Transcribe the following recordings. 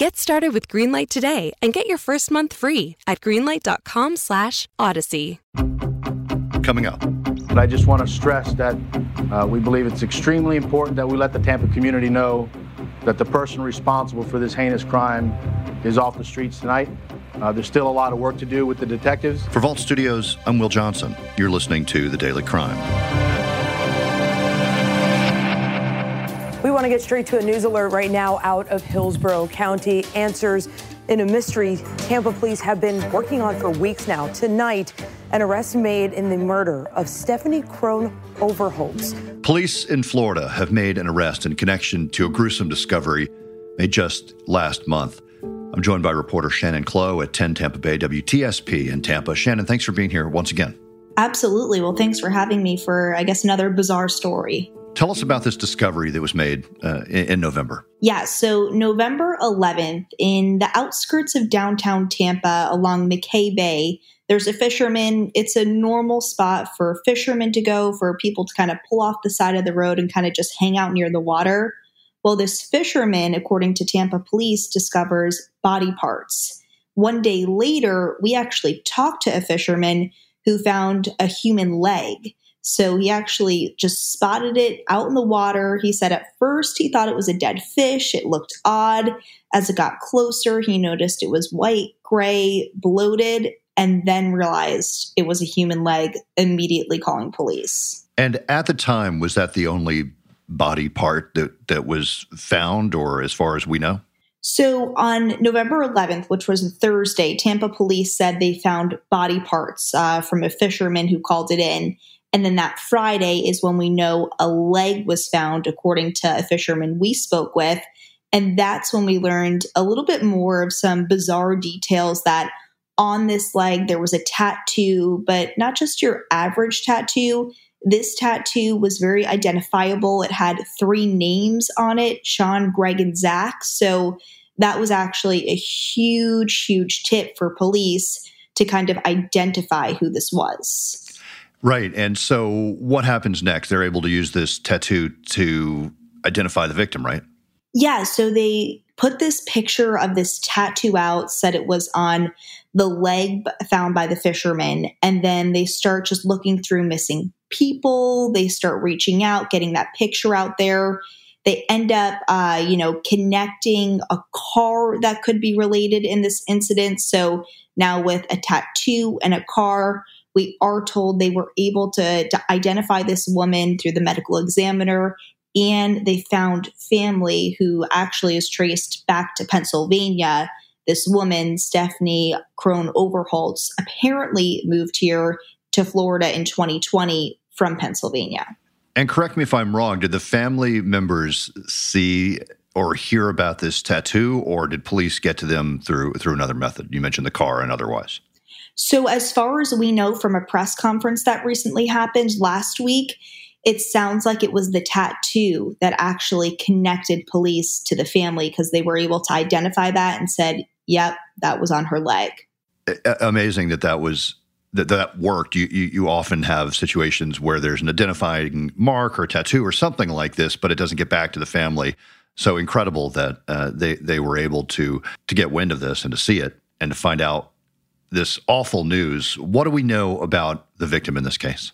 Get started with Greenlight today and get your first month free at greenlight.com/odyssey. Coming up. But I just want to stress that uh, we believe it's extremely important that we let the Tampa community know that the person responsible for this heinous crime is off the streets tonight. Uh, there's still a lot of work to do with the detectives. For Vault Studios, I'm Will Johnson. You're listening to The Daily Crime. Want to get straight to a news alert right now out of Hillsborough County. Answers in a mystery Tampa police have been working on for weeks now. Tonight, an arrest made in the murder of Stephanie Crone Overholts. Police in Florida have made an arrest in connection to a gruesome discovery made just last month. I'm joined by reporter Shannon Clowe at 10 Tampa Bay WTSP in Tampa. Shannon, thanks for being here once again. Absolutely. Well, thanks for having me for, I guess, another bizarre story. Tell us about this discovery that was made uh, in, in, November. Yeah, so November 11th, in the outskirts of downtown Tampa along McKay Bay, there's a fisherman. It's a normal spot for fishermen to go, for people to kind of pull off the side of the road and kind of just hang out near the water. Well, this fisherman, according to Tampa police, discovers body parts. One day later, we actually talked to a fisherman who found a human leg. So he actually just spotted it out in the water. He said at first he thought it was a dead fish. It looked odd. As it got closer, he noticed it was white, gray, bloated, and then realized it was a human leg, immediately calling police. And at the time, was that the only body part that, that was found, or as far as we know? So on November 11th, which was a Thursday, Tampa police said they found body parts uh, from a fisherman who called it in. And then that Friday is when we know a leg was found, according to a fisherman we spoke with. And that's when we learned a little bit more of some bizarre details that on this leg there was a tattoo, but not just your average tattoo. This tattoo was very identifiable. It had three names on it Sean, Greg, and Zach. So that was actually a huge, huge tip for police to kind of identify who this was. Right. And so what happens next? They're able to use this tattoo to identify the victim, right? Yeah. So they put this picture of this tattoo out, said it was on the leg found by the fisherman. And then they start just looking through missing people. They start reaching out, getting that picture out there. They end up, uh, you know, connecting a car that could be related in this incident. So now with a tattoo and a car, we are told they were able to, to identify this woman through the medical examiner and they found family who actually is traced back to Pennsylvania this woman, Stephanie Crone Overholts, apparently moved here to Florida in 2020 from Pennsylvania. And correct me if I'm wrong, did the family members see or hear about this tattoo or did police get to them through through another method? You mentioned the car and otherwise. So as far as we know from a press conference that recently happened last week, it sounds like it was the tattoo that actually connected police to the family because they were able to identify that and said, yep, that was on her leg. Amazing that that was that that worked. You, you, you often have situations where there's an identifying mark or tattoo or something like this, but it doesn't get back to the family. So incredible that uh, they they were able to to get wind of this and to see it and to find out this awful news. What do we know about the victim in this case?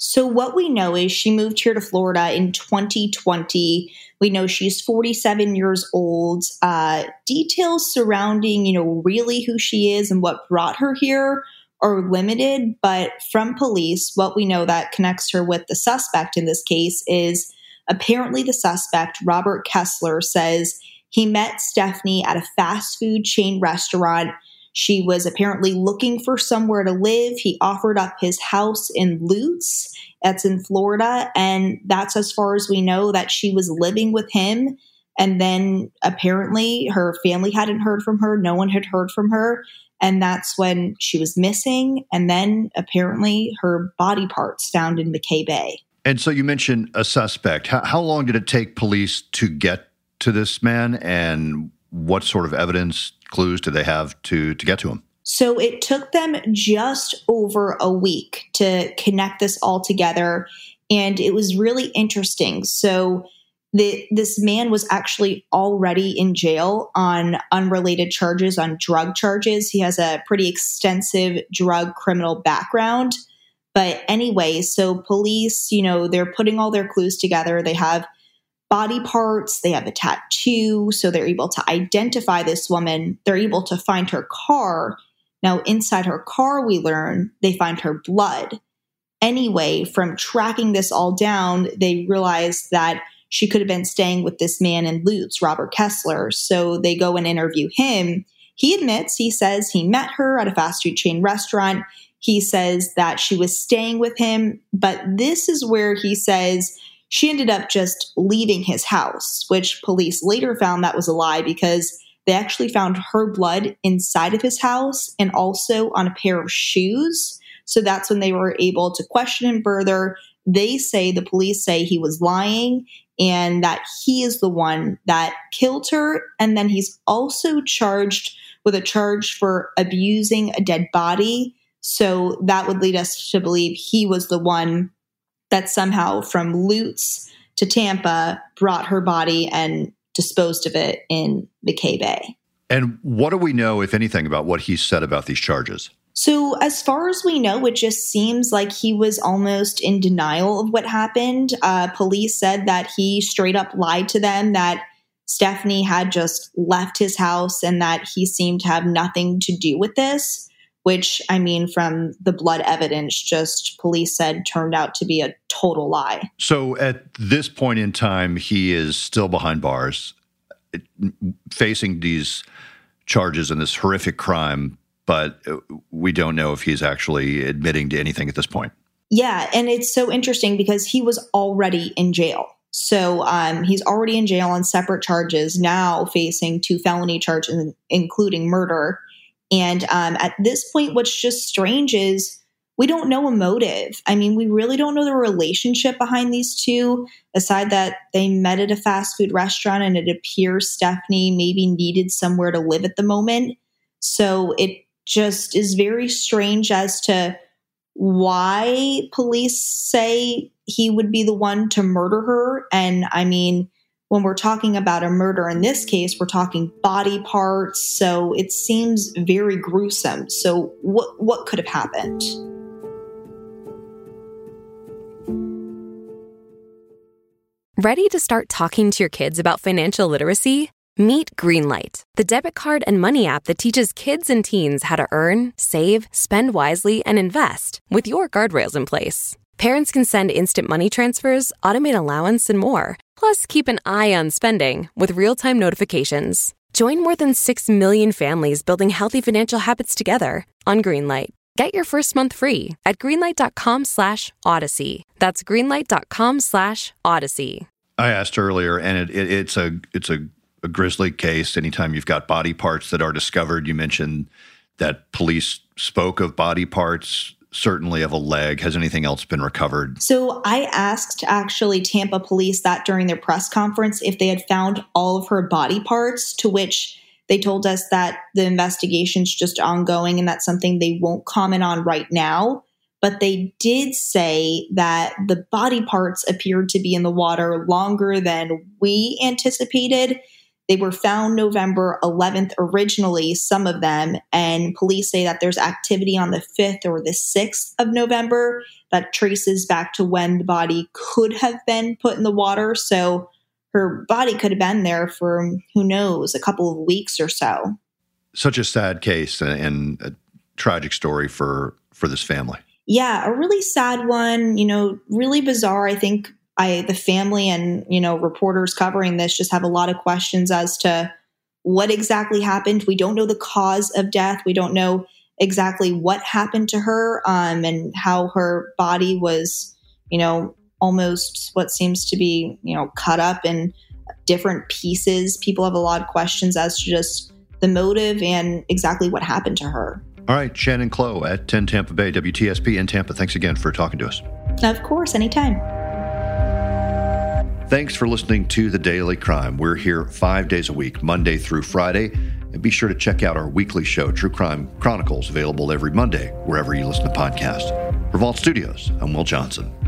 So, what we know is she moved here to Florida in 2020. We know she's 47 years old. Uh, details surrounding, you know, really who she is and what brought her here are limited. But from police, what we know that connects her with the suspect in this case is apparently the suspect, Robert Kessler, says he met Stephanie at a fast food chain restaurant she was apparently looking for somewhere to live. He offered up his house in Lutz, that's in Florida, and that's as far as we know that she was living with him. And then apparently her family hadn't heard from her, no one had heard from her. And that's when she was missing. And then apparently her body parts found in McKay Bay. And so you mentioned a suspect. How, how long did it take police to get to this man? And what sort of evidence, clues did they have to, to get to him? So it took them just over a week to connect this all together. And it was really interesting. So the, this man was actually already in jail on unrelated charges, on drug charges. He has a pretty extensive drug criminal background. But anyway, so police, you know, they're putting all their clues together. They have body parts, they have a tattoo, so they're able to identify this woman. They're able to find her car. Now, inside her car, we learn they find her blood. Anyway, from tracking this all down, they realize that she could have been staying with this man in Lutz, Robert Kessler. So they go and interview him. He admits, he says he met her at a fast food chain restaurant. He says that she was staying with him, but this is where he says she ended up just leaving his house, which police later found that was a lie because they actually found her blood inside of his house and also on a pair of shoes. So that's when they were able to question him further. They say, the police say he was lying and that he is the one that killed her. And then he's also charged with a charge for abusing a dead body. So that would lead us to believe he was the one that somehow from Lutz to Tampa brought her body and disposed of it in McKay Bay. And what do we know, if anything, about what he said about these charges? So, as far as we know, it just seems like he was almost in denial of what happened. Uh, police said that he straight up lied to them that Stephanie had just left his house and that he seemed to have nothing to do with this, which, I mean, from the blood evidence, just police said turned out to be a total lie. So, at this point in time, he is still behind bars, facing these charges and this horrific crime but uh, we don't know if he's actually admitting to anything at this point. Yeah, and it's so interesting because he was already in jail. So um, he's already in jail on separate charges, now facing two felony charges, including murder. And um, at this point, what's just strange is we don't know a motive. I mean, we really don't know the relationship behind these two, aside that they met at a fast food restaurant and it appears Stephanie maybe needed somewhere to live at the moment. So it just is very strange as to why police say he would be the one to murder her. And I mean, when we're talking about a murder in this case, we're talking body parts. So it seems very gruesome. So what what could have happened? Ready to start talking to your kids about financial literacy? Meet Greenlight, the debit card and money app that teaches kids and teens how to earn, save, spend wisely, and invest with your guardrails in place. Parents can send instant money transfers, automate allowance, and more. Plus, keep an eye on spending with real time notifications. Join more than 6 million families building healthy financial habits together on Greenlight. Get your first month free at greenlight.com slash odyssey. That's greenlight.com slash odyssey. I asked earlier, and it, it, it's a it's a a grisly case. Anytime you've got body parts that are discovered, you mentioned that police spoke of body parts, certainly of a leg. Has anything else been recovered? So I asked actually Tampa police that during their press conference if they had found all of her body parts, to which they told us that the investigation's just ongoing and that's something they won't comment on right now. But they did say that the body parts appeared to be in the water longer than we anticipated they were found November 11th originally, some of them, and police say that there's activity on the 5th or the 6th of November that traces back to when the body could have been put in the water. So her body could have been there for who knows, a couple of weeks or so. Such a sad case and a tragic story for for this family. Yeah, a really sad one, you know, really bizarre. I think I the family and you know reporters covering this just have a lot of questions as to what exactly happened. We don't know the cause of death. We don't know exactly what happened to her um, and how her body was, you know, almost what seems to be, you know, cut up in different pieces. People have a lot of questions as to just the motive and exactly what happened to her. All right, Shannon Clowe at 10 Tampa Bay, WTSP in Tampa. Thanks again for talking to us. Of course, anytime. Thanks for listening to The Daily Crime. We're here five days a week, Monday through Friday. And be sure to check out our weekly show, True Crime Chronicles, available every Monday, wherever you listen to podcasts. For Vault Studios, I'm Will Johnson.